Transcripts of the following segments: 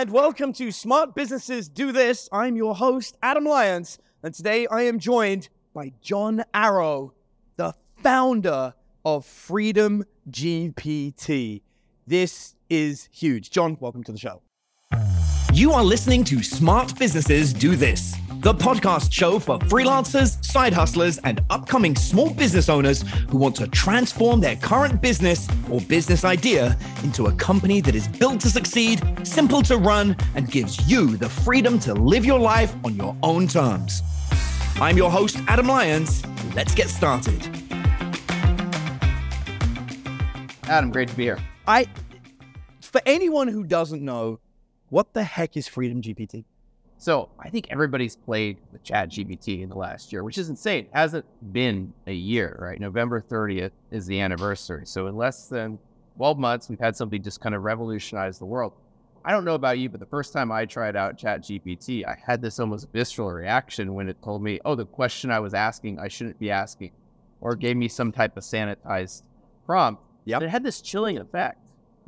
and welcome to Smart Businesses Do This. I'm your host, Adam Lyons, and today I am joined by John Arrow, the founder of Freedom GPT. This is huge. John, welcome to the show. You are listening to Smart Businesses Do This, the podcast show for freelancers, side hustlers, and upcoming small business owners who want to transform their current business or business idea into a company that is built to succeed, simple to run, and gives you the freedom to live your life on your own terms. I'm your host, Adam Lyons. Let's get started. Adam, great to be here. I, for anyone who doesn't know, what the heck is Freedom GPT? So I think everybody's played with Chat GPT in the last year, which is insane. It hasn't been a year, right? November 30th is the anniversary. So in less than 12 months, we've had something just kind of revolutionize the world. I don't know about you, but the first time I tried out Chat GPT, I had this almost visceral reaction when it told me, oh, the question I was asking, I shouldn't be asking, or gave me some type of sanitized prompt. Yep. It had this chilling effect.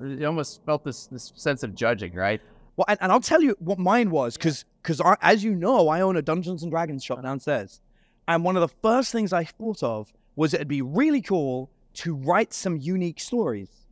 It almost felt this this sense of judging, right? Well, and, and I'll tell you what mine was, because because as you know, I own a Dungeons and Dragons shop uh-huh. downstairs, and one of the first things I thought of was it'd be really cool to write some unique stories,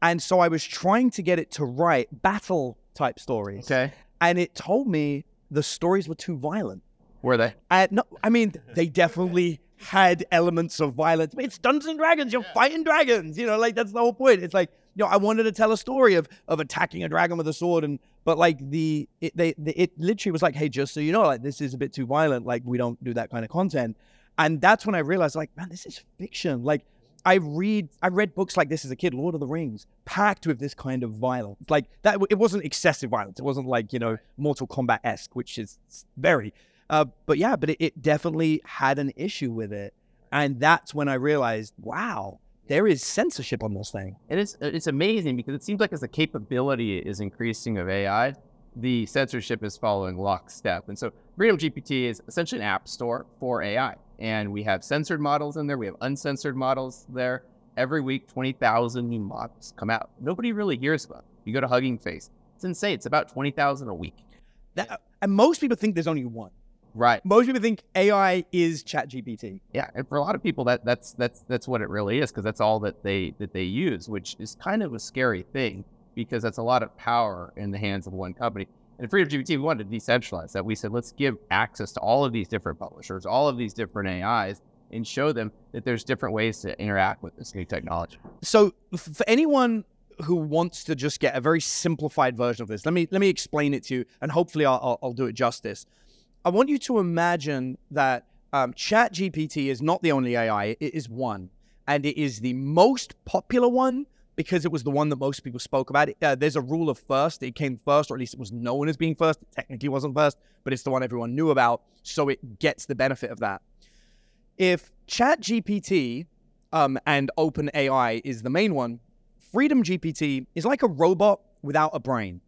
and so I was trying to get it to write battle type stories. Okay. and it told me the stories were too violent. Were they? I, no, I mean, they definitely had elements of violence. It's Dungeons and Dragons. You're fighting dragons. You know, like that's the whole point. It's like you know, I wanted to tell a story of of attacking a dragon with a sword, and but like the it they the, it literally was like, hey, just so you know, like this is a bit too violent. Like we don't do that kind of content. And that's when I realized, like, man, this is fiction. Like I read I read books like this as a kid, Lord of the Rings, packed with this kind of violence. Like that, it wasn't excessive violence. It wasn't like you know Mortal Kombat esque, which is very. Uh, but yeah, but it, it definitely had an issue with it, and that's when I realized, wow, there is censorship on this thing. It is uh, it's amazing because it seems like as the capability is increasing of AI, the censorship is following lockstep. And so Freedom GPT is essentially an app store for AI. And we have censored models in there, we have uncensored models there. Every week, 20,000 new models come out. Nobody really hears about them. You go to Hugging Face, it's insane. It's about 20,000 a week. That, and most people think there's only one. Right. Most people think AI is ChatGPT. Yeah, and for a lot of people, that that's that's that's what it really is because that's all that they that they use, which is kind of a scary thing because that's a lot of power in the hands of one company. And Freedom GPT, we wanted to decentralize that. We said let's give access to all of these different publishers, all of these different AIs, and show them that there's different ways to interact with this new technology. So for anyone who wants to just get a very simplified version of this, let me let me explain it to you, and hopefully I'll, I'll, I'll do it justice. I want you to imagine that um, ChatGPT is not the only AI, it is one. And it is the most popular one because it was the one that most people spoke about. Uh, there's a rule of first. It came first, or at least it was known as being first. It technically wasn't first, but it's the one everyone knew about. So it gets the benefit of that. If ChatGPT um, and OpenAI is the main one, Freedom GPT is like a robot without a brain.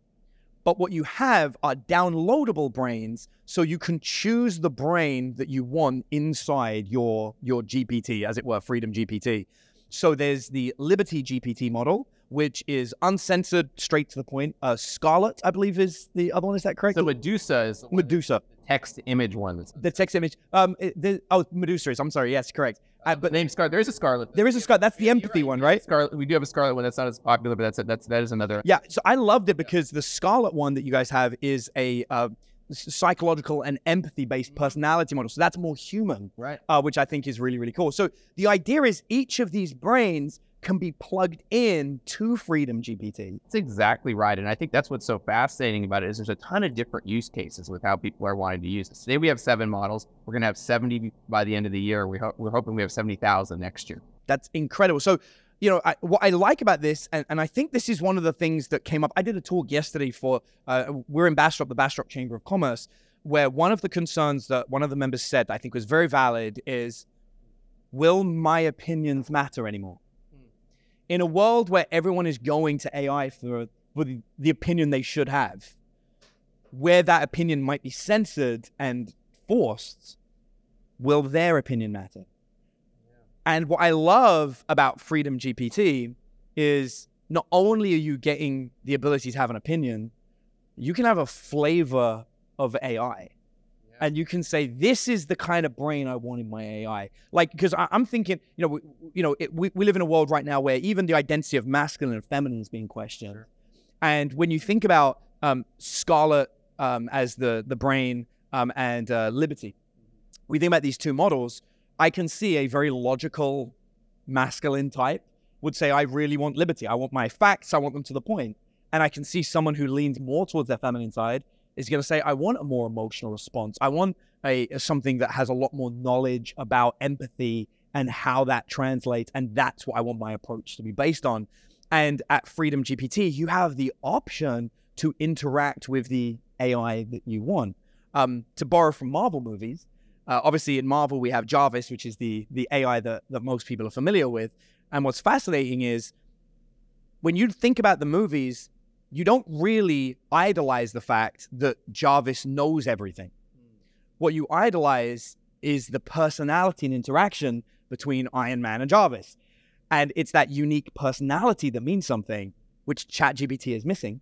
But what you have are downloadable brains, so you can choose the brain that you want inside your your GPT, as it were, Freedom GPT. So there's the Liberty GPT model, which is uncensored, straight to the point. Uh, Scarlet, I believe, is the other one. Is that correct? So Medusa is Medusa, text image one. The text image. Um, it, the, oh, Medusa is. I'm sorry. Yes, correct. Uh, but name Scarlet. There is a Scarlet. there is a Scarlet. That's the Yeah, empathy one, right? Scarlet. We do have a Scarlet one that's not as popular, but that's a, that's that is another. Yeah, so I loved it because the Scarlet one that you guys have is a uh, psychological and empathy based personality model. So that's more human, Right. uh, which I think is really, really cool. So the idea is each of these brains can be plugged in to Freedom GPT. That's exactly right. And I think that's what's so fascinating about it is there's a ton of different use cases with how people are wanting to use this. Today we have seven models. We're going to have 70 by the end of the year. We ho- we're hoping we have 70,000 next year. That's incredible. So, you know, I, what I like about this, and, and I think this is one of the things that came up. I did a talk yesterday for, uh, we're in Bastrop, the Bastrop Chamber of Commerce, where one of the concerns that one of the members said, I think was very valid, is will my opinions matter anymore? In a world where everyone is going to AI for, for the, the opinion they should have, where that opinion might be censored and forced, will their opinion matter? And what I love about Freedom GPT is not only are you getting the ability to have an opinion, you can have a flavor of AI. And you can say, this is the kind of brain I want in my AI. Like, because I'm thinking, you know, we, you know, it, we, we live in a world right now where even the identity of masculine and feminine is being questioned. Sure. And when you think about um, Scarlett um, as the the brain um, and uh, Liberty, we think about these two models. I can see a very logical masculine type would say, I really want liberty. I want my facts. I want them to the point. And I can see someone who leans more towards their feminine side is going to say, I want a more emotional response. I want a, something that has a lot more knowledge about empathy and how that translates. And that's what I want my approach to be based on. And at Freedom GPT, you have the option to interact with the AI that you want. Um, to borrow from Marvel movies, uh, obviously in Marvel we have Jarvis, which is the the AI that that most people are familiar with. And what's fascinating is when you think about the movies, you don't really idolize the fact that Jarvis knows everything. What you idolize is the personality and interaction between Iron Man and Jarvis. And it's that unique personality that means something, which ChatGPT is missing,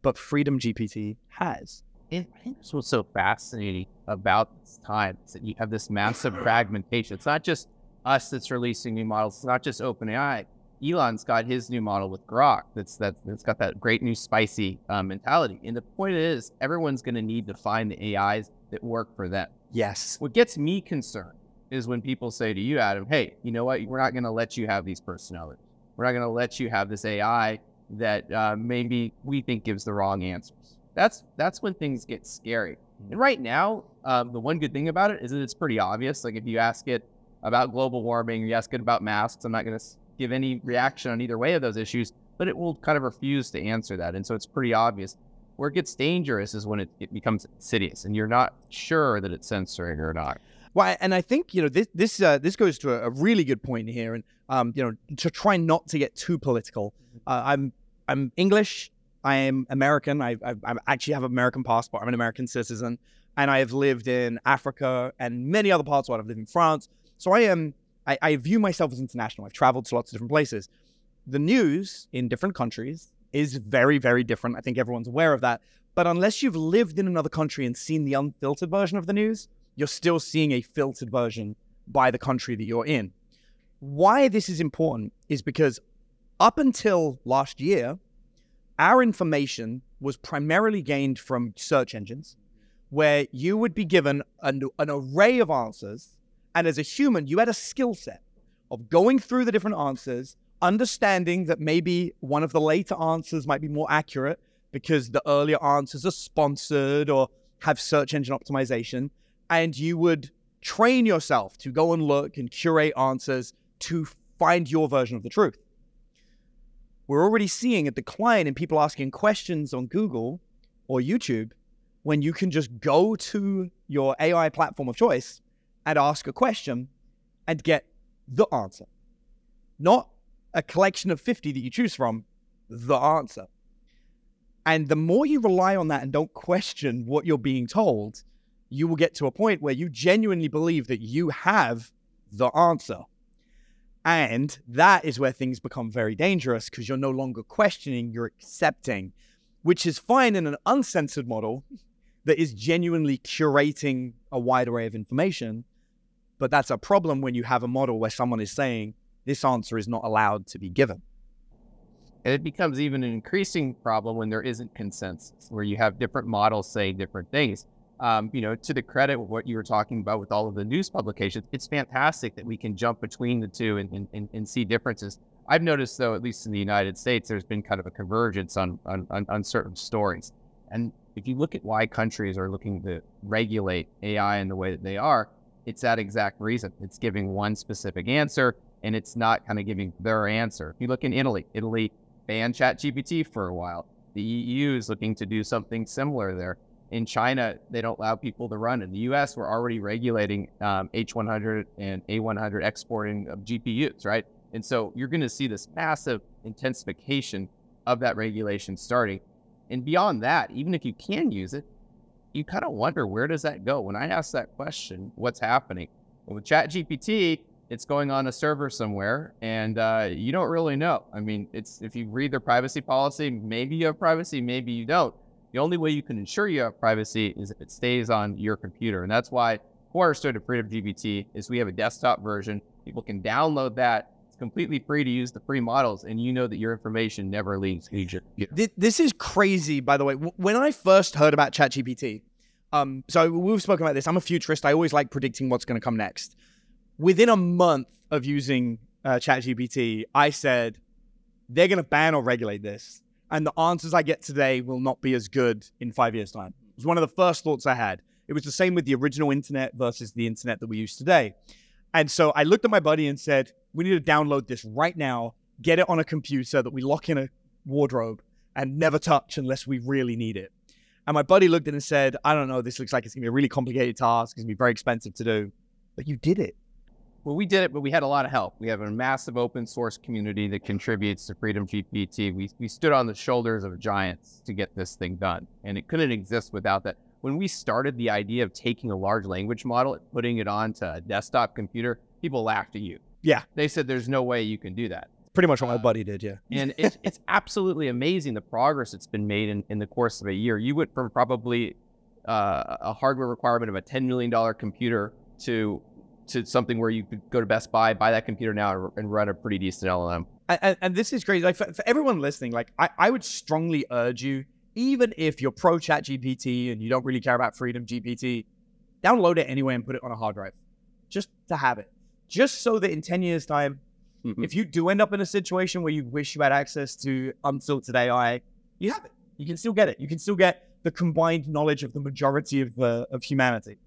but Freedom GPT has. I think that's what's so fascinating about this time is that you have this massive fragmentation. It's not just us that's releasing new models. It's not just OpenAI. Elon's got his new model with Grok. That's that that's got that great new spicy um, mentality. And the point is, everyone's going to need to find the AIs that work for them. Yes. What gets me concerned is when people say to you, Adam, "Hey, you know what? We're not going to let you have these personalities. We're not going to let you have this AI that uh, maybe we think gives the wrong answers." That's that's when things get scary. And right now, um, the one good thing about it is that it's pretty obvious. Like if you ask it about global warming, you ask it about masks, I'm not going to give any reaction on either way of those issues, but it will kind of refuse to answer that. And so it's pretty obvious. Where it gets dangerous is when it, it becomes insidious and you're not sure that it's censoring or not. Well, and I think you know this this uh, this goes to a, a, really good point here, and um, you know to try not to get too political. Mm-hmm. Uh, I'm I'm English. I am American. I, I, I actually have an American passport. I'm an American citizen, and I have lived in Africa and many other parts of the world. I've lived in France. So I am I, I view myself as international. I've traveled to lots of different places. The news in different countries is very, very different. I think everyone's aware of that. But unless you've lived in another country and seen the unfiltered version of the news, you're still seeing a filtered version by the country that you're in. Why this is important is because up until last year, our information was primarily gained from search engines where you would be given an, an array of answers and as a human, you had a skill set of going through the different answers, understanding that maybe one of the later answers might be more accurate because the earlier answers are sponsored or have search engine optimization. And you would train yourself to go and look and curate answers to find your version of the truth. We're already seeing a decline in people asking questions on Google or YouTube when you can just go to your AI platform of choice and ask a question and get the answer. Not a collection of 50 that you choose from, the answer. And the more you rely on that and don't question what you're being told, you will get to a point where you genuinely believe that you have the answer. And that is where things become very dangerous because you're no longer questioning, you're accepting, which is fine in an uncensored model that is genuinely curating a wide array of information. But that's a problem when you have a model where someone is saying this answer is not allowed to be given. And it becomes even an increasing problem when there isn't consensus, where you have different models saying different things. Um, you know, to the credit of what you were talking about with all of the news publications, it's fantastic that we can jump between the two and, and, and see differences. I've noticed, though, at least in the United States, there's been kind of a convergence on, on, on, on certain stories. And if you look at why countries are looking to regulate AI in the way that they are, it's that exact reason. It's giving one specific answer and it's not kind of giving their answer. If you look in Italy, Italy banned ChatGPT for a while. The EU is looking to do something similar there. In China, they don't allow people to run. In the US, we're already regulating um, H100 and A100 exporting of GPUs, right? And so you're going to see this massive intensification of that regulation starting. And beyond that, even if you can use it, you kind of wonder where does that go? When I ask that question, what's happening? Well, with ChatGPT, it's going on a server somewhere, and uh, you don't really know. I mean, it's if you read their privacy policy, maybe you have privacy, maybe you don't. The only way you can ensure you have privacy is if it stays on your computer. And that's why Cornerstone of Freedom GPT is we have a desktop version. People can download that. Completely free to use the free models, and you know that your information never leaves your computer. This is crazy, by the way. When I first heard about ChatGPT, um, so we've spoken about this. I'm a futurist. I always like predicting what's going to come next. Within a month of using uh, ChatGPT, I said they're going to ban or regulate this, and the answers I get today will not be as good in five years' time. It was one of the first thoughts I had. It was the same with the original internet versus the internet that we use today. And so I looked at my buddy and said, "We need to download this right now, get it on a computer that we lock in a wardrobe and never touch unless we really need it." And my buddy looked at it and said, I don't know, this looks like it's gonna be a really complicated task. It's gonna be very expensive to do. But you did it. Well, we did it, but we had a lot of help. We have a massive open source community that contributes to Freedom GPT. We, we stood on the shoulders of giants to get this thing done, and it couldn't exist without that. When we started the idea of taking a large language model and putting it onto a desktop computer, people laughed at you. Yeah. They said, there's no way you can do that. Pretty much what my buddy did, yeah. and it's, it's absolutely amazing the progress that's been made in, in the course of a year. You went from probably uh, a hardware requirement of a $10 million computer to to something where you could go to Best Buy, buy that computer now, and run a pretty decent LLM. And, and this is crazy. Like for, for everyone listening, like I, I would strongly urge you, even if you're pro Chat GPT and you don't really care about Freedom GPT, download it anyway and put it on a hard drive, just to have it, just so that in ten years' time, Mhm. if you do end up in a situation where you wish you had access to unfiltered AI, you have it. You can still get it. You can still get the combined knowledge of the majority of uh, of humanity.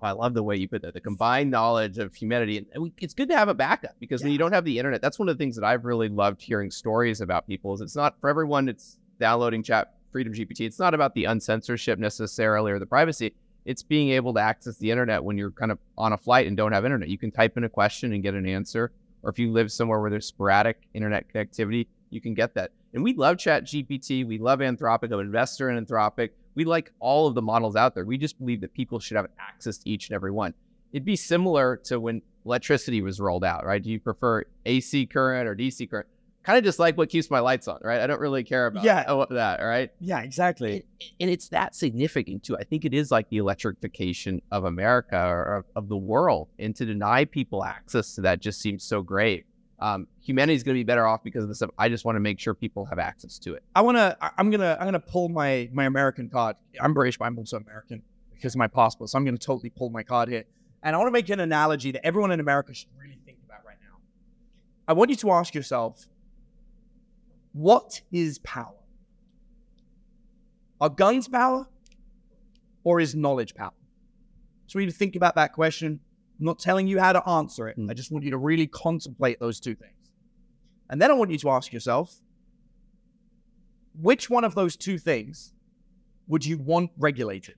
I love the way you put that. The combined knowledge of humanity. And it's good to have a backup because when you don't have the internet, that's one of the things that I've really loved hearing stories about people is it's not for everyone it's downloading chat freedom GPT. It's not about the uncensorship necessarily or the privacy. It's being able to access the internet when you're kind of on a flight and don't have internet. You can type in a question and get an answer. Or if you live somewhere where there's sporadic internet connectivity, you can get that. And we love Chat GPT. We love Anthropic. I'm an investor in Anthropic. We like all of the models out there. We just believe that people should have access to each and every one. It'd be similar to when electricity was rolled out, right? Do you prefer AC current or DC current? Kind of just like what keeps my lights on, right? I don't really care about Yeah. uh, that, right? Yeah, exactly. And, and it's that significant too. I think it is like the electrification of America or of, of the world. And to deny people access to that just seems so great. Um, humanity is going to be better off because of this. I just want to make sure people have access to it. I want to. I'm gonna. I'm gonna pull my my American card. I'm British, but I'm also American because of my passport. So I'm gonna totally pull my card here, and I want to make an analogy that everyone in America should really think about right now. I want you to ask yourself, what is power? Are guns power, or is knowledge power? So we need to think about that question. I'm not telling you how to answer it. Mm. I just want you to really contemplate those two things. And then I want you to ask yourself, which one of those two things would you want regulated?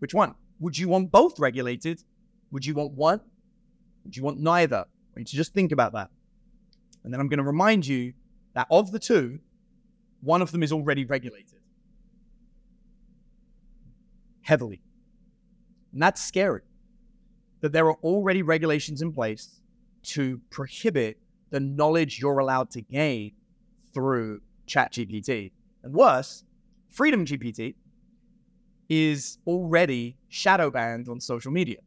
Which one? Would you want both regulated? Would you want one? Would you want neither? I want you to just think about that. And then I'm going to remind you that of the two, one of them is already regulated heavily. And that's scary. That there are already regulations in place to prohibit the knowledge you're allowed to gain through ChatGPT. And worse, Freedom GPT is already shadow banned on social media.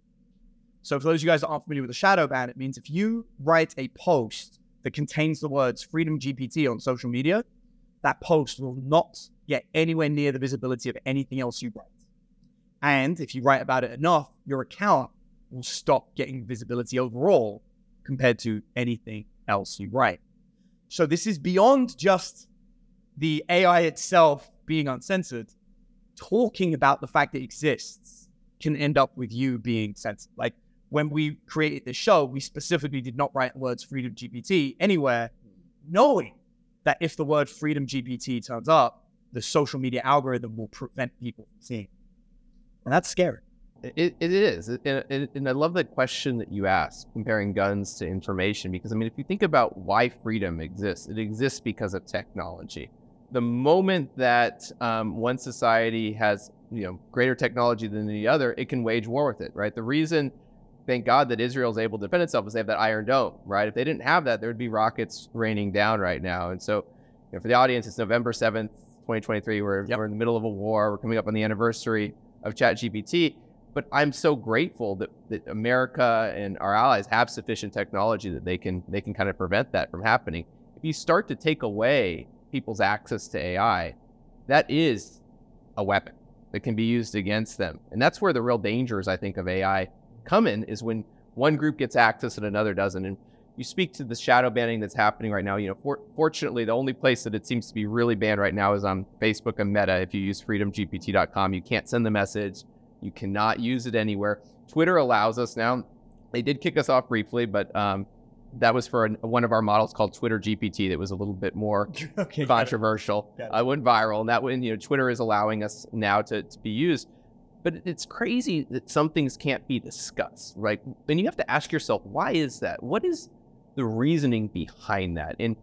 So, for those of you guys that aren't familiar with the shadow ban, it means if you write a post that contains the words Freedom GPT on social media, that post will not get anywhere near the visibility of anything else you write. And if you write about it enough, your account will stop getting visibility overall compared to anything else you write. So this is beyond just the AI itself being uncensored. Talking about the fact it exists can end up with you being censored. Like when we created this show, we specifically did not write words freedom GPT anywhere, knowing that if the word freedom GPT turns up, the social media algorithm will prevent people from seeing. And that's scary. It, it is. And, and, and I love the question that you asked, comparing guns to information, because I mean, if you think about why freedom exists, it exists because of technology. The moment that um, one society has, you know, greater technology than the other, it can wage war with it, right? The reason, thank God, that Israel is able to defend itself is they have that Iron Dome, right? If they didn't have that, there would be rockets raining down right now. And so, know, for the audience, it's November 7th, 2023. We're, Yep. we're in the middle of a war. We're coming up on the anniversary of ChatGPT. But I'm so grateful that, that America and our allies have sufficient technology that they can they can kind of prevent that from happening. If you start to take away people's access to AI, that is a weapon that can be used against them. And that's where the real dangers, I think, of AI come in is when one group gets access and another doesn't. And you speak to the shadow banning that's happening right now. You know, for, fortunately, the only place that it seems to be really banned right now is on Facebook and Meta. If you use freedomgpt.com, you can't send the message. You cannot use it anywhere. Twitter allows us now. They did kick us off briefly, but um, that was for an, one of our models called Twitter GPT that was a little bit more okay. controversial. Got it. I went viral, and that when you know Twitter is allowing us now to, to be used. But it's crazy that some things can't be discussed, right? And you have to ask yourself, why is that? What is the reasoning behind that? And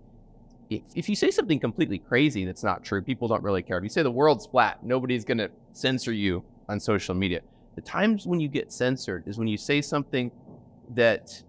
if, if you say something completely crazy that's not true, people don't really care. If you say the world's flat, nobody's going to censor you on social media. The times when you get censored is when you say something that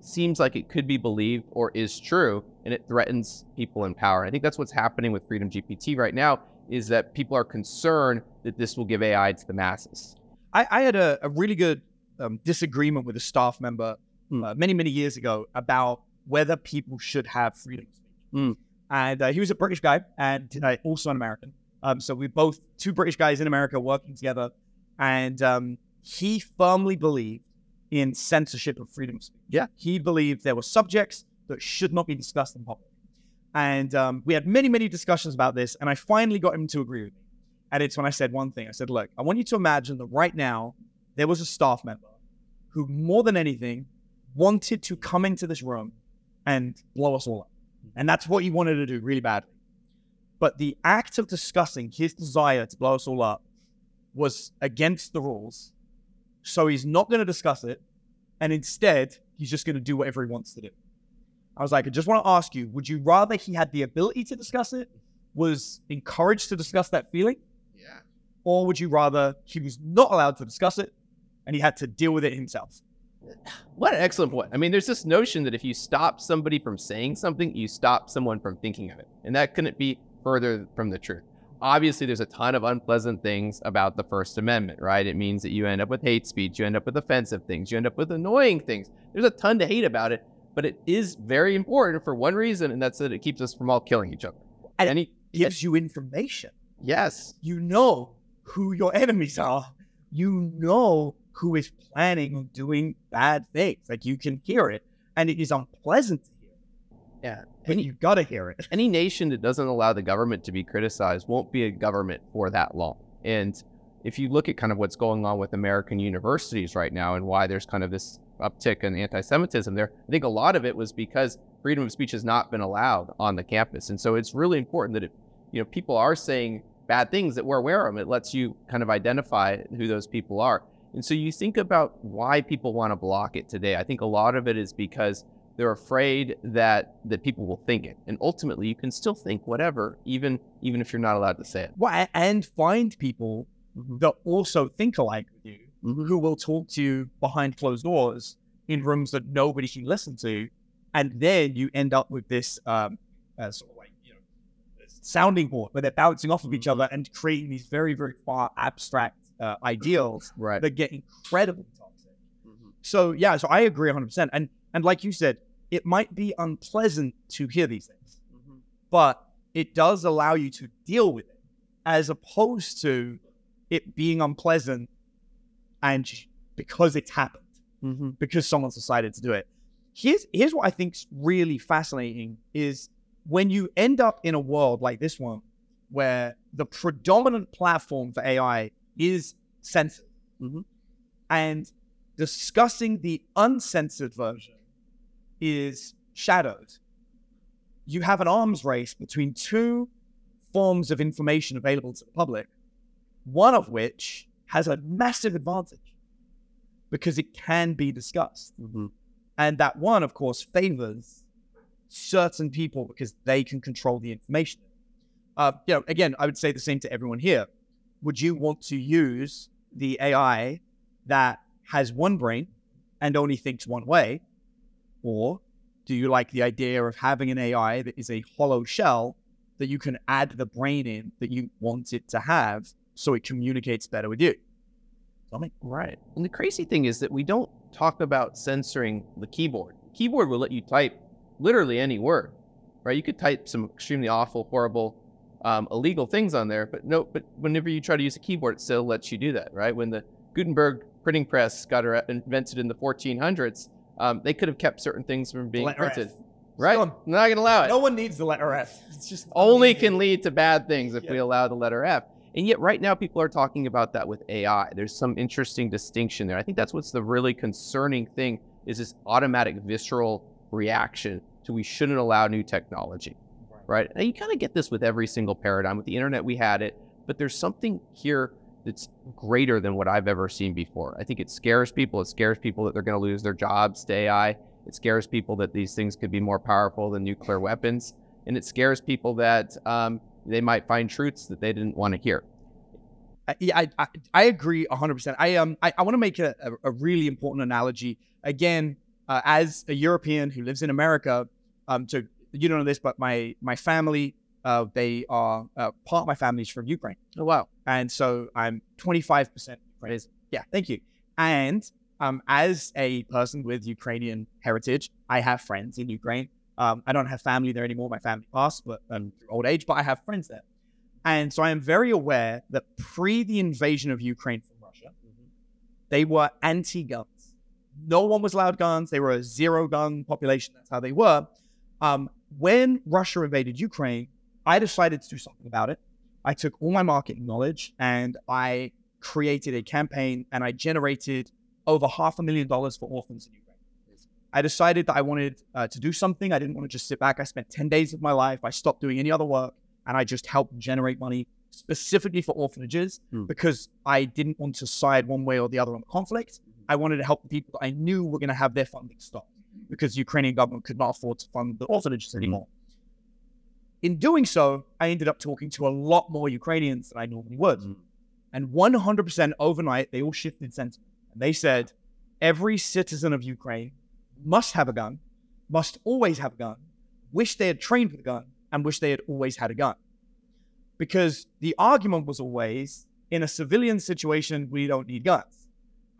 seems like it could be believed or is true and it threatens people in power. I think that's what's happening with Freedom GPT right now is that people are concerned that this will give AI to the masses. I, I had a, a really good um, disagreement with a staff member Hmm. uh, many, many years ago about whether people should have freedom of speech. Hmm. And uh, he was a British guy and uh, also an American. Um, so we both two British guys in America working together. And um, he firmly believed in censorship of freedom of speech. Yeah. He believed there were subjects that should not be discussed in public. And um, we had many, many discussions about this. And I finally got him to agree with me. And it's when I said one thing I said, look, I want you to imagine that right now there was a staff member who, more than anything, wanted to come into this room and blow us all up. And that's what he wanted to do really badly. But the act of discussing his desire to blow us all up was against the rules. So he's not going to discuss it. And instead, he's just going to do whatever he wants to do. I was like, I just want to ask you, would you rather he had the ability to discuss it, was encouraged to discuss that feeling? Yeah. Or would you rather he was not allowed to discuss it and he had to deal with it himself? What an excellent point. I mean, there's this notion that if you stop somebody from saying something, you stop someone from thinking of it. And that couldn't be further from the truth. Obviously, there's a ton of unpleasant things about the First Amendment, right? It means that you end up with hate speech, you end up with offensive things, you end up with annoying things. There's a ton to hate about it, but it is very important for one reason, and that's that it keeps us from all killing each other. And Any, Gives you information. yes, You know who your enemies are. You know who is planning on doing bad things. Like you can hear it, and it is unpleasant to hear. yeah. But Any, you gotta hear it. any nation that doesn't allow the government to be criticized won't be a government for that long. And if you look at kind of what's going on with American universities right now and why there's kind of this uptick in anti-Semitism there, I think a lot of it was because freedom of speech has not been allowed on the campus. And so it's really important that if you know people are saying bad things that we're aware of, it lets you kind of identify who those people are. And so you think about why people want to block it today. I think a lot of it is because they're afraid that that people will think it, and ultimately you can still think whatever, even even if you're not allowed to say it. Well, and find people that also think alike with you, who will talk to you behind closed doors in rooms that nobody can listen to, and then you end up with this um, uh, sort of like you know sounding board where they're bouncing off of each other and creating these very very far abstract uh, ideals Right. that get incredibly toxic. So yeah, so I agree 100%. And and like you said, it might be unpleasant to hear these things, but it does allow you to deal with it as opposed to it being unpleasant and because it's happened, Mm-hmm. because someone's decided to do it. Here's here's what I think's really fascinating is when you end up in a world like this one where the predominant platform for AI is censored. Mhm. And discussing the uncensored version is shadowed. You have an arms race between two forms of information available to the public, one of which has a massive advantage because it can be discussed. Mm-hmm. And that one, of course, favors certain people because they can control the information. Uh, you know, again, I would say the same to everyone here. Would you want to use the AI that has one brain and only thinks one way? Or do you like the idea of having an AI that is a hollow shell that you can add the brain in that you want it to have so it communicates better with you. Right. And the crazy thing is that we don't talk about censoring the keyboard. The keyboard will let you type literally any word, right? You could type some extremely awful, horrible, um, illegal things on there, but no, but whenever you try to use a keyboard, it still lets you do that, right? When the Gutenberg printing press got invented in the 1400s, um, they could have kept certain things from being printed. F. Right? Still- not going to allow it. No one needs the letter F. It's just Only can lead to bad things if Yeah. we allow the letter F. And yet, right now, people are talking about that with AI. There's some interesting distinction there. I think that's what's the really concerning thing is this automatic visceral reaction to we shouldn't allow new technology, right? And you kind of get this with every single paradigm. With the internet, we had it, but there's something here that's greater than what I've ever seen before. I think it scares people. It scares people that they're going to lose their jobs to AI. It scares people that these things could be more powerful than nuclear weapons. And it scares people that um, they might find truths that they didn't want to hear. I- yeah, I, I I agree hundred percent. I um I, I want to make a, a, really important analogy again uh, as a European who lives in America. Um, so you don't know this, but my my family uh they are uh, part of my family is from Ukraine, Oh, wow. and so I'm twenty five percent Ukrainian. Yeah, thank you. And um, as a person with Ukrainian heritage, I have friends in Ukraine. Um, I don't have family there anymore. My family passed, but um, through old age, but I have friends there. And so I am very aware that pre the invasion of Ukraine from Russia, they were anti guns. No one was allowed guns. They were a zero gun population. That's how they were. Um, when Russia invaded Ukraine, I decided to do something about it. I took all my marketing knowledge and I created a campaign and I generated over half a million dollars for orphans in Ukraine. I decided that I wanted uh, to do something. I didn't want to just sit back. I spent 10 days of my life. I stopped doing any other work and I just helped generate money specifically for orphanages Hmm. because I didn't want to side one way or the other on the conflict. I wanted to help the people that I knew were going to have their funding stopped because the Ukrainian government could not afford to fund the orphanages anymore. In doing so, I ended up talking to a lot more Ukrainians than I normally would. And 100% overnight, they all shifted sentiment. And they said, every citizen of Ukraine must have a gun, must always have a gun, wish they had trained with a gun, and wish they had always had a gun. Because the argument was always, in a civilian situation, we don't need guns.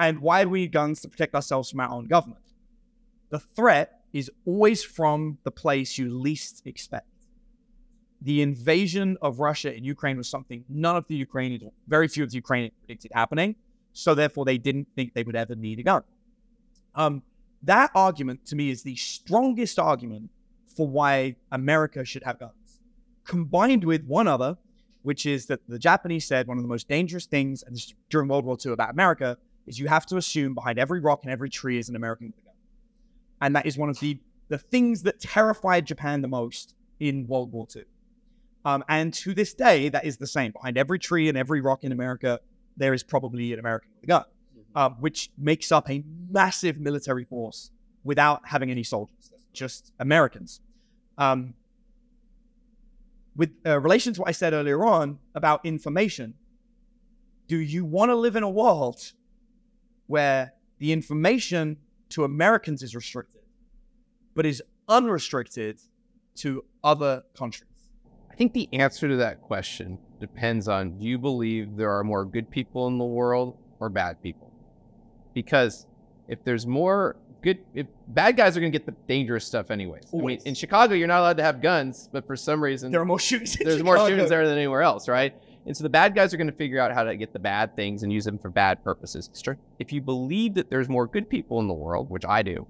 And why do we need guns to protect ourselves from our own government? The threat is always from the place you least expect. The invasion of Russia in Ukraine was something none of the Ukrainians, very few of the Ukrainians predicted happening. So therefore, they didn't think they would ever need a gun. Um, that argument to me is the strongest argument for why America should have guns, combined with one other, which is that the Japanese said one of the most dangerous things during World War II about America is you have to assume behind every rock and every tree is an American with a gun. And that is one of the, the things that terrified Japan the most in World War II. Um, and to this day, that is the same. Behind every tree and every rock in America, there is probably an American with a gun, um, which makes up a massive military force without having any soldiers, just Americans. Um, with uh, relation to what I said earlier on about information, do you want to live in a world where the information to Americans is restricted, but is unrestricted to other countries? I think the answer to that question depends on do you believe there are more good people in the world or bad people? Because if there's more good, if bad guys are going to get the dangerous stuff anyways. I mean, Always. in Chicago, you're not allowed to have guns, but for some reason, There are more shootings. in there's more Chicago. students there than anywhere else, right? And so the bad guys are going to figure out how to get the bad things and use them for bad purposes. If you believe that there's more good people in the world, which I do,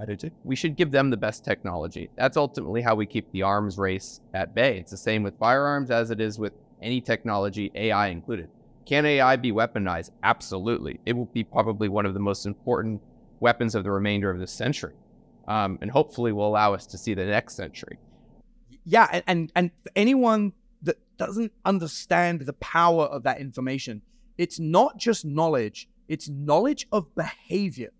I do too, we should give them the best technology. That's ultimately how we keep the arms race at bay. It's the same with firearms as it is with any technology, AI included. Can AI be weaponized? Absolutely. It will be probably one of the most important weapons of the remainder of this century. Um, and hopefully will allow us to see the next century. yeah and, and and anyone that doesn't understand the power of that information it's not just knowledge it's knowledge of behavior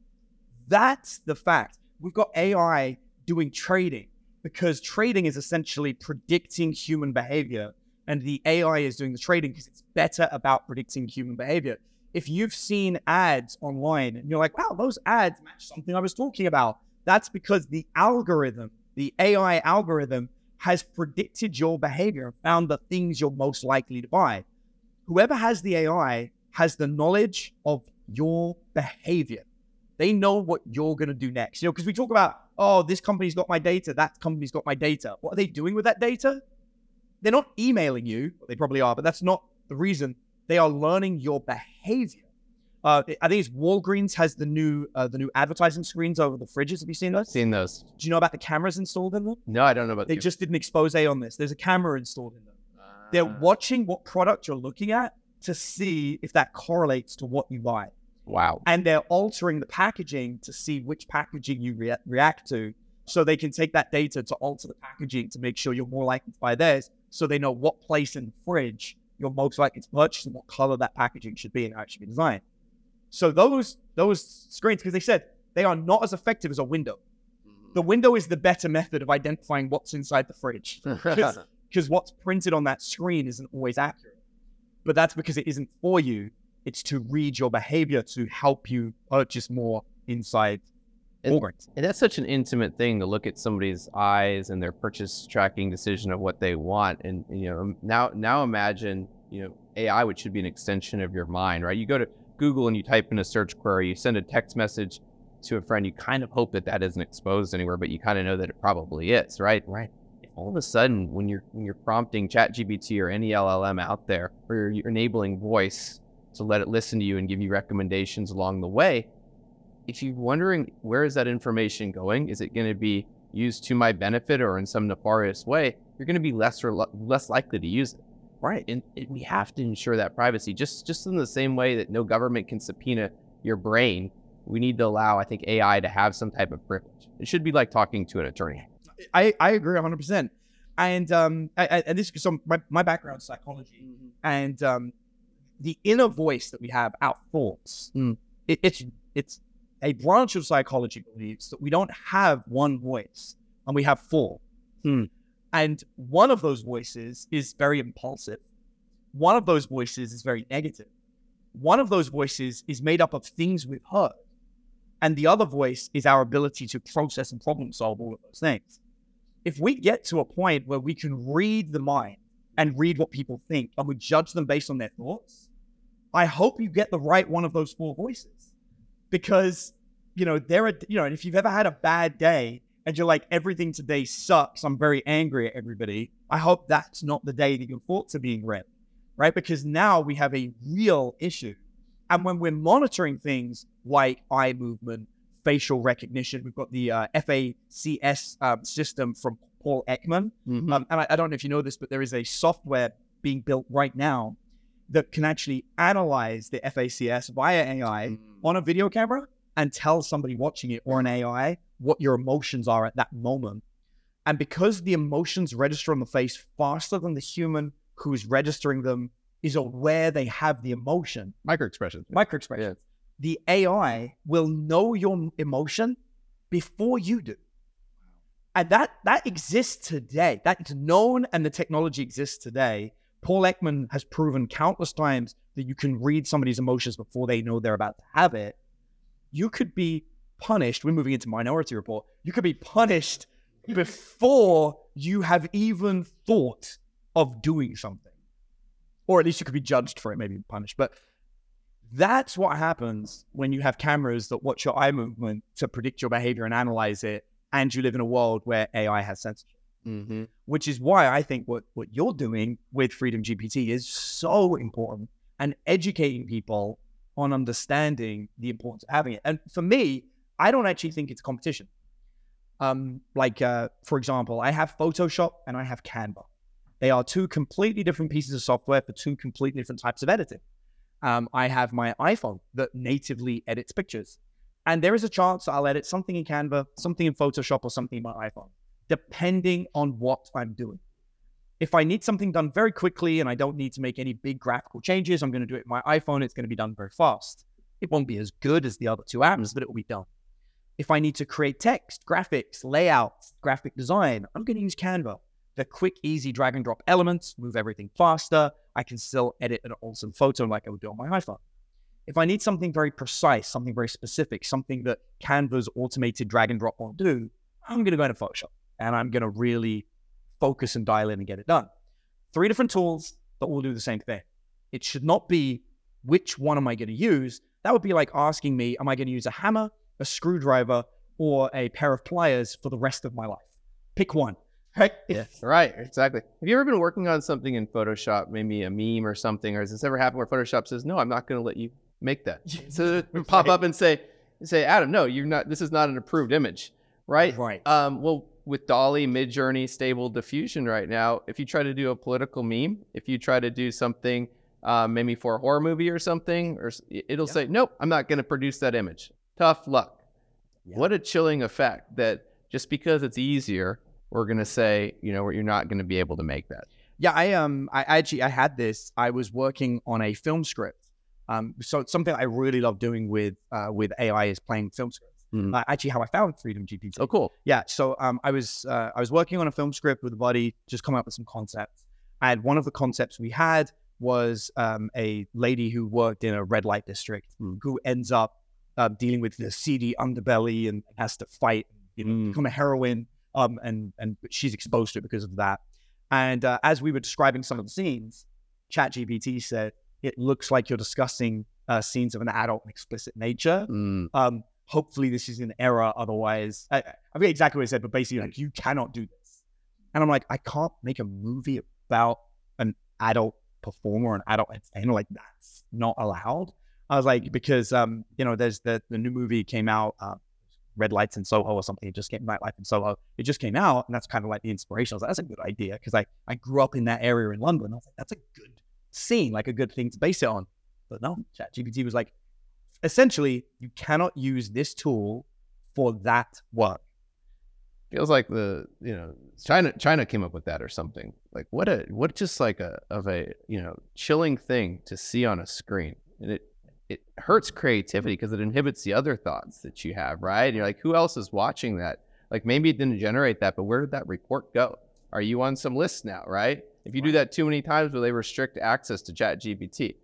that's the fact we've got ai doing trading because trading is essentially predicting human behavior and the ai is doing the trading because it's better about predicting human behavior if you've seen ads online and you're like wow those ads match something i was talking about that's because the algorithm the ai algorithm has predicted your behavior and found the things you're most likely to buy. Whoever has the AI has the knowledge of your behavior. They know what you're going to do next. You know, because we talk about, oh, this company's got my data, that company's got my data. What are they doing with that data? They're not emailing you. They probably are, but that's not the reason. They are learning your behavior. Uh, I think it's Walgreens has the new uh, the new advertising screens over the fridges. Have you seen those? Seen those? Do you know about the cameras installed in them? No, I don't know about They the- just did an expose on this. There's a camera installed in them. They're Ah. watching what product you're looking at to see if that correlates to what you buy. wow. And they're altering the packaging to see which packaging you rea- react to. So they can take that data to alter the packaging to make sure you're more likely to buy theirs. So they know what place in the fridge you're most likely to purchase and what color that packaging should be and how it should be designed. So those those screens, because they said they are not as effective as a window. Mm-hmm. The window is the better method of identifying what's inside the fridge because what's printed on that screen isn't always accurate. But that's because it isn't for you. It's to read your behavior to help you purchase more inside And-. And that's such an intimate thing to look at somebody's eyes and their purchase tracking decision of what they want. And you know, um, now now imagine, you know, AI, which should be an extension of your mind, right? You go to Google and you type in a search query, you send a text message to a friend, you kind of hope that that isn't exposed anywhere, but you kind of know that it probably is, right? Right. All of a sudden, when you're when you're prompting ChatGPT or any LLM out there, or you're, you're enabling voice to let it listen to you and give you recommendations along the way, if you're wondering where is that information going, is it going to be used to my benefit or in some nefarious way? You're going to be less or less likely to use it. Right. And it, we have to ensure that privacy, just just in the same way that no government can subpoena your brain. We need to allow, I think, AI to have some type of privilege. It should be like talking to an attorney. I, I agree 100%. And um, I, I, and this is some my, my background is psychology, and um, the inner voice that we have, thoughts. Mm. It, it's it's a branch of psychology believes that we don't have one voice and we have four. Hmm. And one of those voices is very impulsive. One of those voices is very negative. One of those voices is made up of things we've heard. And the other voice is our ability to process and problem solve all of those things. If we get to a point where we can read the mind and read what people think and we judge them based on their thoughts, I hope you get the right one of those four voices. Because, you know, there are, you know, and if you've ever had a bad day and you're like, everything today sucks, I'm very angry at everybody, I hope that's not the day that your thoughts are being read, right? Because now we have a real issue. And when we're monitoring things like eye movement, facial recognition, we've got the uh, FACS um, system from Paul Ekman. Mm-hmm. Um, and I, I don't know if you know this, but there is a software being built right now that can actually analyze the FACS via AI mm. on a video camera and tell somebody watching it or an AI what your emotions are at that moment. And because the emotions register on the face faster than the human who is registering them is aware they have the emotion, Micro expressions. micro expression, the AI will know your emotion before you do. And that that exists today. That's known and the technology exists today. Paul Ekman has proven countless times that you can read somebody's emotions before they know they're about to have it. You could be punished. We're moving into Minority Report. You could be punished before you have even thought of doing something. Or at least you could be judged for it, maybe punished. But that's what happens when you have cameras that watch your eye movement to predict your behavior and analyze it, and you live in a world where AI has censorship. Mm-hmm. Which is why I think what, what you're doing with Freedom GPT is so important and educating people on understanding the importance of having it. And for me, I don't actually think it's competition. Um, like, uh, for example, I have Photoshop and I have Canva. They are two completely different pieces of software for two completely different types of editing. Um, I have my iPhone that natively edits pictures. And there is a chance I'll edit something in Canva, something in Photoshop, or something in my iPhone, depending on what I'm doing. If I need something done very quickly and I don't need to make any big graphical changes, I'm going to do it my iPhone. It's going to be done very fast. It won't be as good as the other two apps, but it will be done. If I need to create text, graphics, layouts, graphic design, I'm going to use Canva. The quick, easy drag and drop elements move everything faster. I can still edit an awesome photo like I would do on my iPhone. If I need something very precise, something very specific, something that Canva's automated drag and drop won't do, I'm going to go into Photoshop and I'm going to really focus and dial in and get it done. Three different tools that all do the same thing. It should not be which one am I going to use. That would be like asking me, am I going to use a hammer, a screwdriver, or a pair of pliers for the rest of my life? Pick one. Right? Yeah, right, exactly. Have you ever been working on something in Photoshop, maybe a meme or something, or has this ever happened where Photoshop says, "No, I'm not going to let you make that"? So pop up and say, "Say, Adam, no, you're not. This is not an approved image, right?" Right. Um, well, with DALL-E, Midjourney, Stable Diffusion right now, if you try to do a political meme, if you try to do something um, maybe for a horror movie or something, or it'll Yeah. say, "Nope, I'm not going to produce that image." Tough luck. Yeah. What a chilling effect that just because it's easier, we're going to say, you know, you're not going to be able to make that. Yeah, I um, I actually I had this. I was working on a film script. Um, so something I really love doing with uh, with AI is playing film scripts. Mhm. Uh, actually, how I found Freedom GPT. Oh, cool. Yeah, so um, I was uh, I was working on a film script with a buddy, just coming up with some concepts. And one of the concepts we had was um, a lady who worked in a red light district Hmm. who ends up uh, dealing with the seedy underbelly and has to fight, you know, Mm. become a heroine. Um, and and she's exposed to it because of that. And uh, as we were describing some of the scenes, ChatGPT said it looks like you're discussing uh, scenes of an adult and explicit nature Mm, um, hopefully this is an error. Otherwise, I, I forget exactly what it said, but basically, like, you cannot do this. And I'm like, I can't make a movie about an adult performer, an adult entertainer. Like, that's not allowed. I was like, because, um, you know, there's the, the new movie came out, uh, Red Lights in Soho or something. It just came, Nightlife in Soho. It just came out, and that's kind of like the inspiration. I was like, that's a good idea because I, I grew up in that area in London. I was like, that's a good scene, like a good thing to base it on. But no, ChatGPT was like, essentially, you cannot use this tool for that work. feels like the you know China China came up with that or something. Like what a what just like a of a you know chilling thing to see on a screen, and it it hurts creativity because it inhibits the other thoughts that you have. Right? And you're like, who else is watching that? Like maybe it didn't generate that, but where did that report go? Are you on some list now? Right? If you do that too many times, will they restrict access to Chat GPT?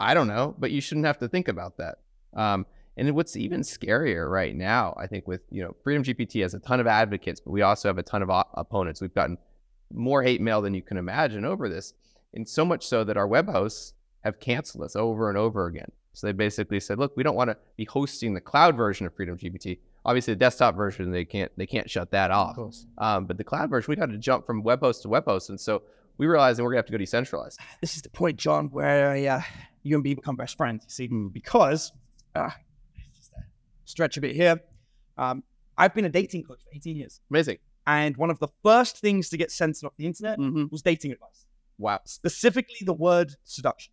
I don't know, but you shouldn't have to think about that. Um, and what's even scarier right now, I think, with you know, Freedom GPT has a ton of advocates, but we also have a ton of o- opponents. We've gotten more hate mail than you can imagine over this, and so much so that our web hosts have canceled us over and over again. So they basically said, "Look, we don't want to be hosting the cloud version of Freedom GPT. Obviously, the desktop version they can't they can't shut that off. Um, but the cloud version, we got to jump from web host to web host, and so we realized that we're gonna have to go decentralized. This is the point, John, where uh, you and me become best friends. You see, because uh, stretch a bit here. Um, I've been a dating coach for 18 years, Amazing. and one of the first things to get censored off the internet Mm-hmm. was dating advice, Wow. specifically the word seduction.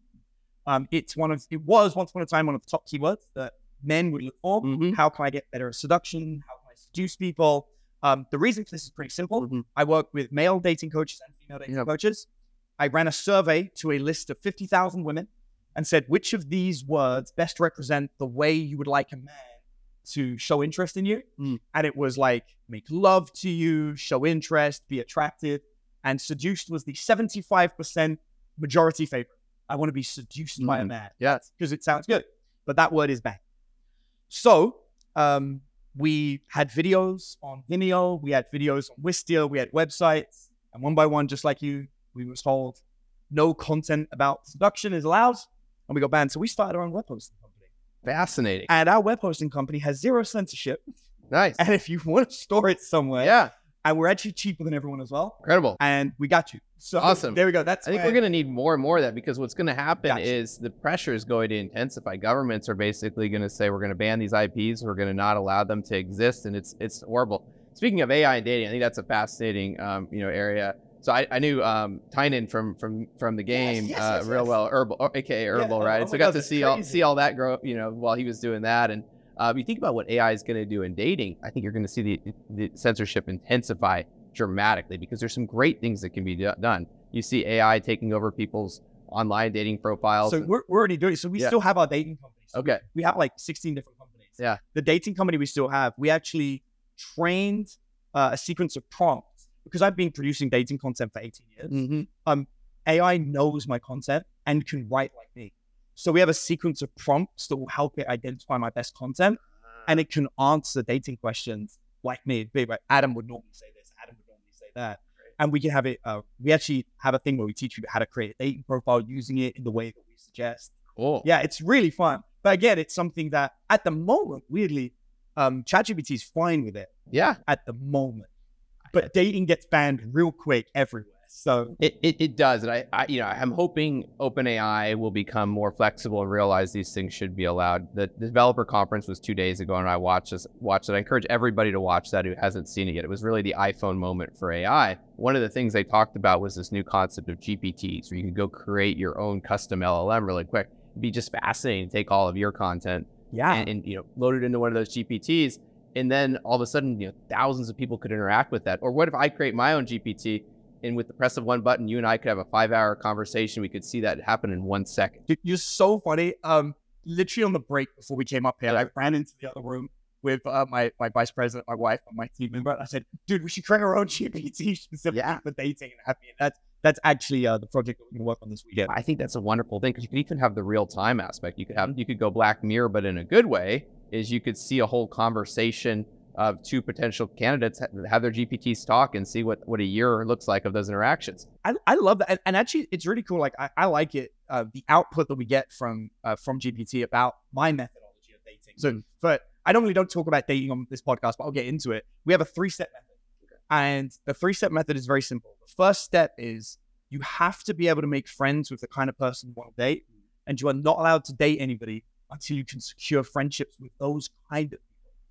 Um, it's one of it was once upon a time one of the top keywords that men would look for. Mhm. How can I get better at seduction? How can I seduce people? Um, the reason for this is pretty simple. Mhm. I work with male dating coaches and female dating coaches. I ran a survey to a list of 50,000 women and said, which of these words best represent the way you would like a man to show interest in you? Mm. And it was like, make love to you, show interest, be attractive. And seduced was the 75% majority favorite. I want to be seduced by a Mm. man Yes. because it sounds good. But that word is bad. So um, we had videos on Vimeo, we had videos on Wistia, we had websites, and one by one, just like you, we were told no content about seduction is allowed, and we got banned. So we started our own web hosting company, Fascinating. and our web hosting company has zero censorship. Nice. And if you want to store it somewhere, Yeah. and we're actually cheaper than everyone as well, Incredible. and we got you. So Awesome. There we go. That's I think we're going to need more and more of that because what's going to happen Gotcha. is the pressure is going to intensify. Governments are basically going to say we're going to ban these IPs, we're going to not allow them to exist, and it's it's horrible. Speaking of AI and dating, I think that's a fascinating um, you know area. So I, I knew um, Tynan from from from the game yes, uh, yes, real yes. well, Herbal, AKA Herbal, oh, right? oh so I got God, to see all see all that grow, you know, while he was doing that. And uh, you think about what AI is going to do in dating, I think you're going to see the, the censorship intensify dramatically because there's some great things that can be do- done. You see AI taking over people's online dating profiles. So and- we're, we're already doing it. So we Yeah. still have our dating companies. okay, we have like 16 different companies. Yeah. The dating company we still have, we actually trained uh, a sequence of prompts because I've been producing dating content for 18 years. mm-hmm. AI knows my content and can write like me. So we have a sequence of prompts that will help it identify my best content and it can answer dating questions like me. Be like, Adam would normally say this, Adam would normally say that. and we can have it. Uh, we actually have a thing where we teach you how to create a dating profile using it in the way that we suggest. Cool. Yeah, it's really fun. But again, it's something that at the moment, weirdly, um, ChatGPT is fine with it Yeah. at the moment. But dating gets banned real quick everywhere. So It, it, it does, and I, I you know I'm hoping OpenAI will become more flexible and realize these things should be allowed. The, the developer conference was two days ago, and I watched this, watched it. I encourage everybody to watch that who hasn't seen it yet. It was really the iPhone moment for AI. One of the things they talked about was this new concept of GPTs, where you can go create your own custom LLM really quick. It'd be just fascinating to take all of your content yeah, and, and you know load it into one of those GPTs, and then all of a sudden you know thousands of people could interact with that. Or what if I create my own GPT, and with the press of one button, you and I could have a five-hour conversation. We could see that happen in one second. Dude, you're so funny. Um, literally on the break before we came up here, Yeah. I ran into the other room with uh, my my vice president, my wife, and my team member. And I said, "Dude, we should create our own GPT specifically Yeah. for dating and happy." And that's that's actually uh, the project that we're going to work on this weekend. I think that's a wonderful thing because you could even have the real-time aspect. You could have you could go Black Mirror, but in a good way. Is you could see a whole conversation of two potential candidates have their GPTs talk and see what what a year looks like of those interactions. I, I love that, and, and actually, it's really cool. Like I, I like it. Uh, the output that we get from uh, from GPT about my methodology of dating. So, but I normally don't talk about dating on this podcast, but I'll get into it. We have a three step method, and the three step method is very simple. The first step is you have to be able to make friends with the kind of person you want to date, and you are not allowed to date anybody until you can secure friendships with those kind of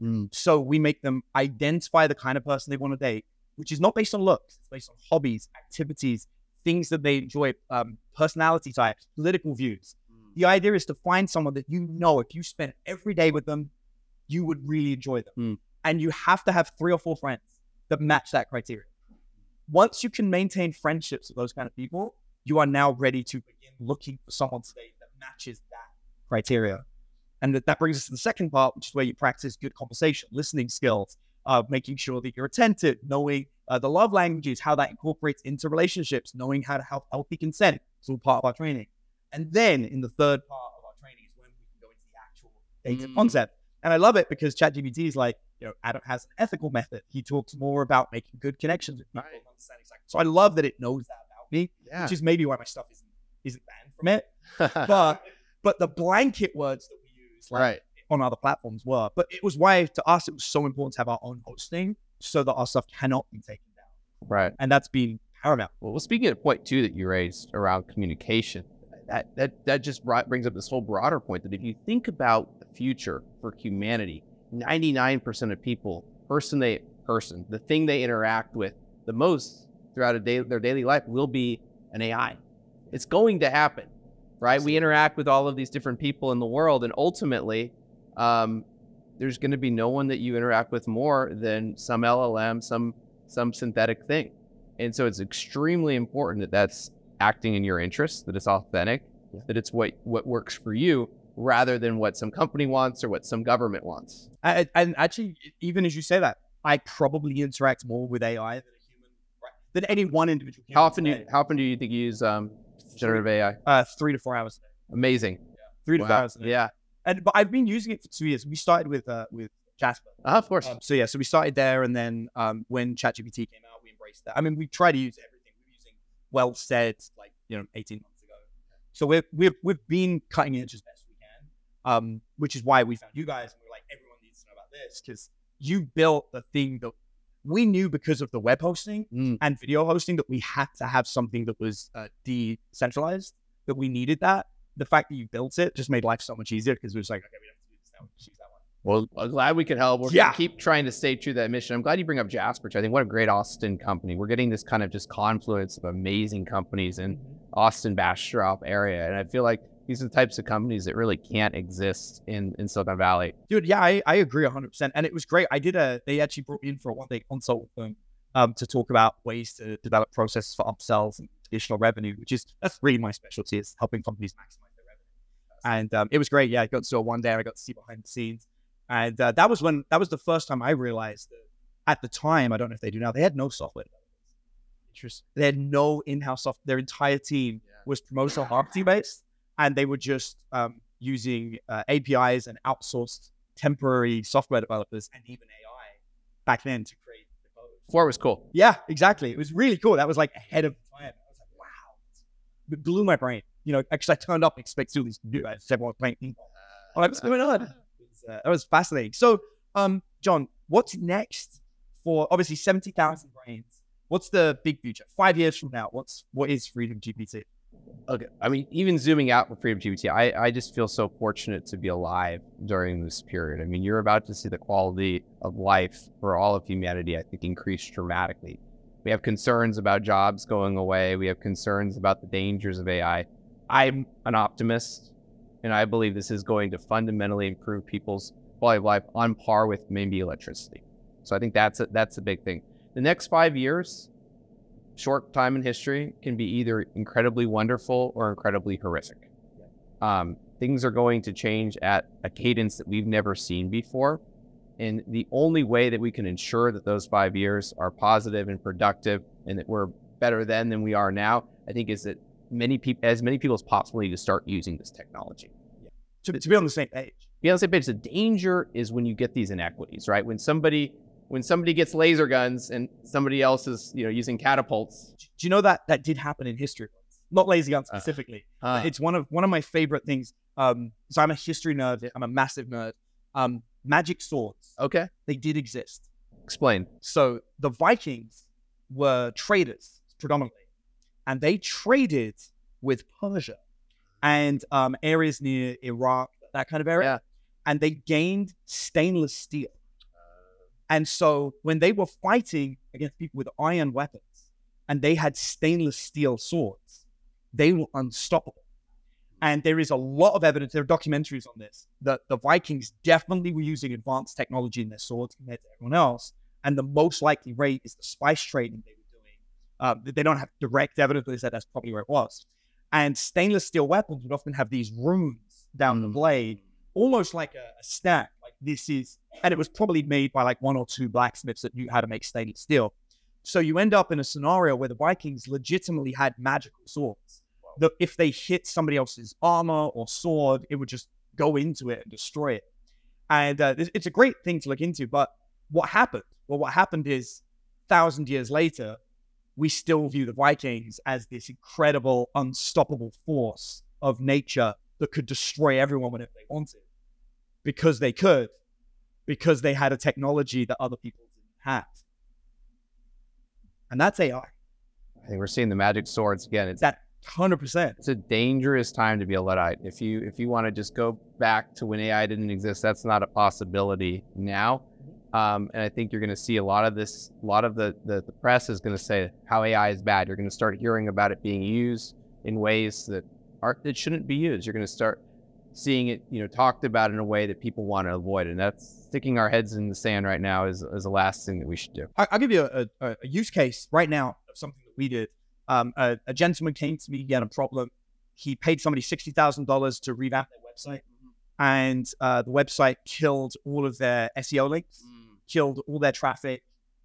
people. So we make them identify the kind of person they want to date, which is not based on looks. It's based on hobbies, activities, things that they enjoy, um, personality types, political views. The idea is to find someone that you know if you spent every day with them, you would really enjoy them. Hmm. And you have to have three or four friends that match that criteria. Once you can maintain friendships with those kind of people, you are now ready to begin looking for someone today that matches that criteria. And that, that brings us to the second part, which is where you practice good conversation, listening skills, uh, making sure that you're attentive, knowing uh, the love languages, how that incorporates into relationships, knowing how to have healthy consent. It's all part of our training. And then in the third part of our training is when we can go into the actual data Mm. concept. And I love it because ChatGPT is like, you know, Adam has an ethical method. He talks more about making good connections with people, Right. and understanding psych- So I love that it knows that about me, Yeah. which is maybe why my stuff isn't isn't banned from it. But but the blanket words that we use, like right. on other platforms were. But it was why to us it was so important to have our own hosting so that our stuff cannot be taken down. Right. And that's been paramount. Well, well, speaking of point two that you raised around communication, that that that just brought, brings up this whole broader point that if you think about the future for humanity, ninety nine percent of people, person they person, the thing they interact with the most throughout a day, their daily life will be an AI. It's going to happen, right? We interact with all of these different people in the world, and ultimately, um, there's going to be no one that you interact with more than some LLM, some some synthetic thing. And so it's extremely important that that's acting in your interest, that it's authentic, that it's what what works for you rather than what some company wants or what some government wants. And, and actually, even as you say that, I probably interact more with AI than a human, right, than any one individual. How often do you how often do you think you use um, generative AI? Uh, three to four hours. a day. Amazing. Three to four hours. Yeah. And but I've been using it for two years. We started with uh, with Jasper. Uh, of course. Um, so yeah, so we started there, and then um, when ChatGPT came out, we embraced that. I mean, we try to use everything. We're using WellSaid like you know 18 months ago. So we've we've we've been cutting edge as best we can, um, which is why we found you guys, and we are like, everyone needs to know about this because you built the thing that we knew because of the web hosting Mm. and video hosting that we had to have something that was uh, decentralized. That we needed that. The fact that you built it just made life so much easier because we was like, okay, we have to do this now. We use that one. Well, I'm glad we could help. We're Yeah. keep trying to stay true to that mission. I'm glad you bring up Jasper. too. I think what a great Austin company. We're getting this kind of just confluence of amazing companies in Austin Bastrop area, and I feel like these are the types of companies that really can't exist in in Silicon Valley. Dude, yeah, I, I agree 100%. And it was great. I did a, they actually brought me in for a one day consult with them um, to talk about ways to develop processes for upsells and additional revenue, which is, that's really my specialty is helping companies maximize their revenue. And um, it was great. Yeah, I got to do it one day. I got to see behind the scenes. And uh, that was when, that was the first time I realized that at the time, I don't know if they do now, they had no software developers. Interesting. They had no in house software. Their entire team was promotional marketing based, and they were just um, using uh, APIs and outsourced temporary software developers and even AI back then to create the code Four was cool. Yeah, exactly. It was really cool. That was like ahead of time. I was like, wow, it blew my brain. You know, actually, I turned up expecting these new guys. Everyone was playing ping pong. I'm like, what's going on? Uh, that was fascinating. So, um, John, what's next for obviously seventy thousand brains? What's the big future? Five years from now, what's what is Freedom GPT? Okay. I mean, even zooming out for Freedom GPT, I, I just feel so fortunate to be alive during this period. I mean, you're about to see the quality of life for all of humanity, I think, increase dramatically. We have concerns about jobs going away. We have concerns about the dangers of AI. I'm an optimist, and I believe this is going to fundamentally improve people's quality of life on par with maybe electricity. So I think that's a, that's a big thing. The next five years, short time in history can be either incredibly wonderful or incredibly horrific. Um, things are going to change at a cadence that we've never seen before. And the only way that we can ensure that those five years are positive and productive and that we're better then than we are now, I think is that many people, as many people as possible, need to start using this technology. To, to be on the same page. Be on the same page. The danger is when you get these inequities, right? When somebody when somebody gets laser guns and somebody else is you know using catapults. Do you know that that did happen in history? Not laser guns specifically. Uh, uh, it's one of one of my favorite things. Um, so I'm a history nerd. I'm a massive nerd. Um, magic swords. Okay, they did exist. Explain. So the Vikings were traders predominantly, and they traded with Persia and um, areas near Iraq, that kind of area. Yeah. And they gained stainless steel. And so when they were fighting against people with iron weapons and they had stainless steel swords, they were unstoppable. And there is a lot of evidence, there are documentaries on this, that the Vikings definitely were using advanced technology in their swords compared to everyone else. And the most likely rate is the spice trading they were doing. Um, they don't have direct evidence, but they said that's probably where it was. And stainless steel weapons would often have these runes down the mm. blade, almost like a, a stack this is, and it was probably made by like one or two blacksmiths that knew how to make stainless steel. So you end up in a scenario where the Vikings legitimately had magical swords. That if they hit somebody else's armor or sword, it would just go into it and destroy it. And uh, it's a great thing to look into. But what happened? Well, what happened is, thousand years later, we still view the Vikings as this incredible, unstoppable force of nature that could destroy everyone whenever they wanted because they could, because they had a technology that other people didn't have. And that's AI. I think we're seeing the magic swords again. It's that hundred percent. It's a dangerous time to be a Luddite. If you if you want to just go back to when AI didn't exist, that's not a possibility now. Um, and I think you're going to see a lot of this. A lot of the, the the press is going to say how AI is bad. You're going to start hearing about it being used in ways that are that shouldn't be used. You're going to start seeing it, you know, talked about in a way that people want to avoid. And that's sticking our heads in the sand right now is, is the last thing that we should do. I'll give you a, a, a use case right now of something that we did. Um, a, a, gentleman came to me, he had a problem. He paid somebody $60,000 to revamp their website. Mm-hmm. And uh, the website killed all of their SEO links, mm. killed all their traffic.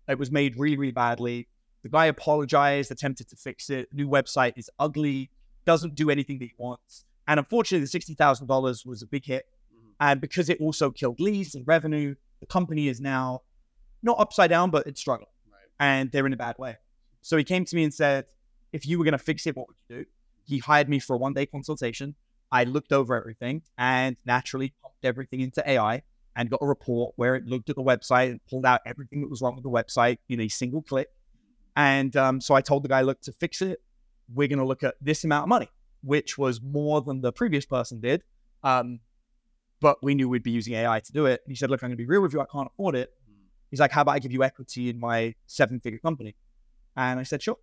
It was made really, really badly. The guy apologized, attempted to fix it. The new website is ugly, doesn't do anything that he wants. And unfortunately, the $60,000 was a big hit. Mm-hmm. And because it also killed leads and revenue, the company is now not upside down, but it's struggling. Right. And they're in a bad way. So he came to me and said, if you were going to fix it, what would you do? He hired me for a one day consultation. I looked over everything and naturally pumped everything into AI and got a report where it looked at the website and pulled out everything that was wrong with the website in a single click. And um, so I told the guy, look, to fix it, we're going to look at this amount of money which was more than the previous person did. Um, but we knew we'd be using AI to do it. And he said, Look, I'm going to be real with you. I can't afford it. He's like, How about I give you equity in my seven figure company? And I said, Sure.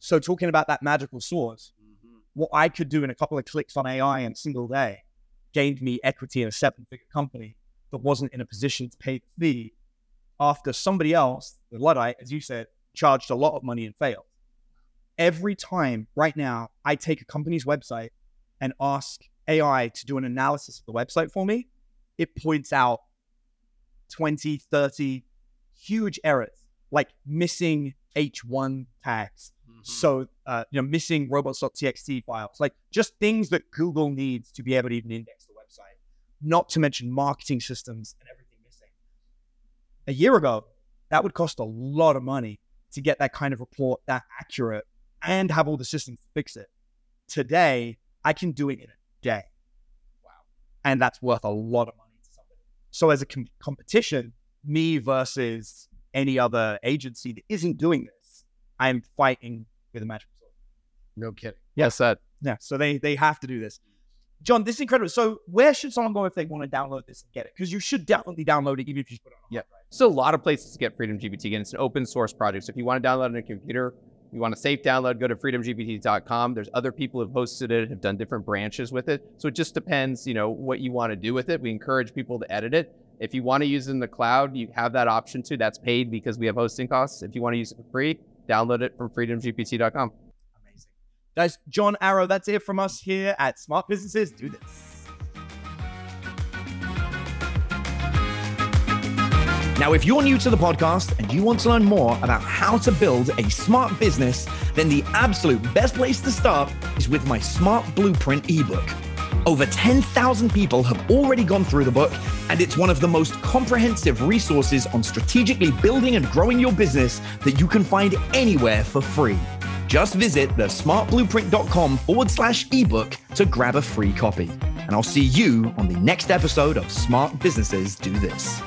So, talking about that magical source, mm-hmm. what I could do in a couple of clicks on AI in a single day gained me equity in a seven figure company that wasn't in a position to pay the fee after somebody else, the Luddite, as you said, charged a lot of money and failed every time right now I take a company's website and ask AI to do an analysis of the website for me, it points out 20, 30 huge errors, like missing H1 tags. Mm-hmm. So, uh, you know, missing robots.txt files, like just things that Google needs to be able to even index the website, not to mention marketing systems and everything missing. A year ago, that would cost a lot of money to get that kind of report that accurate and have all the systems to fix it. Today, I can do it in a day. Wow. And that's worth a lot of money to somebody. So, as a com- competition, me versus any other agency that isn't doing this, I'm fighting with a magic sword. No kidding. Yes, that. Yeah. So they they have to do this. John, this is incredible. So where should someone go if they want to download this and get it? Because you should definitely download it even if you put it on. Yeah. So a lot of places to get Freedom GPT. Again, it's an open source project. So if you want to download it on a computer, you want a safe download, go to freedomgpt.com. There's other people who've hosted it, have done different branches with it. So it just depends, you know, what you want to do with it. We encourage people to edit it. If you want to use it in the cloud, you have that option too. That's paid because we have hosting costs. If you want to use it for free, download it from freedomgpt.com. Amazing. Guys, John Arrow, that's it from us here at Smart Businesses Do This. Now, if you're new to the podcast and you want to learn more about how to build a smart business, then the absolute best place to start is with my Smart Blueprint ebook. Over 10,000 people have already gone through the book, and it's one of the most comprehensive resources on strategically building and growing your business that you can find anywhere for free. Just visit thesmartblueprint.com forward slash ebook to grab a free copy. And I'll see you on the next episode of Smart Businesses Do This.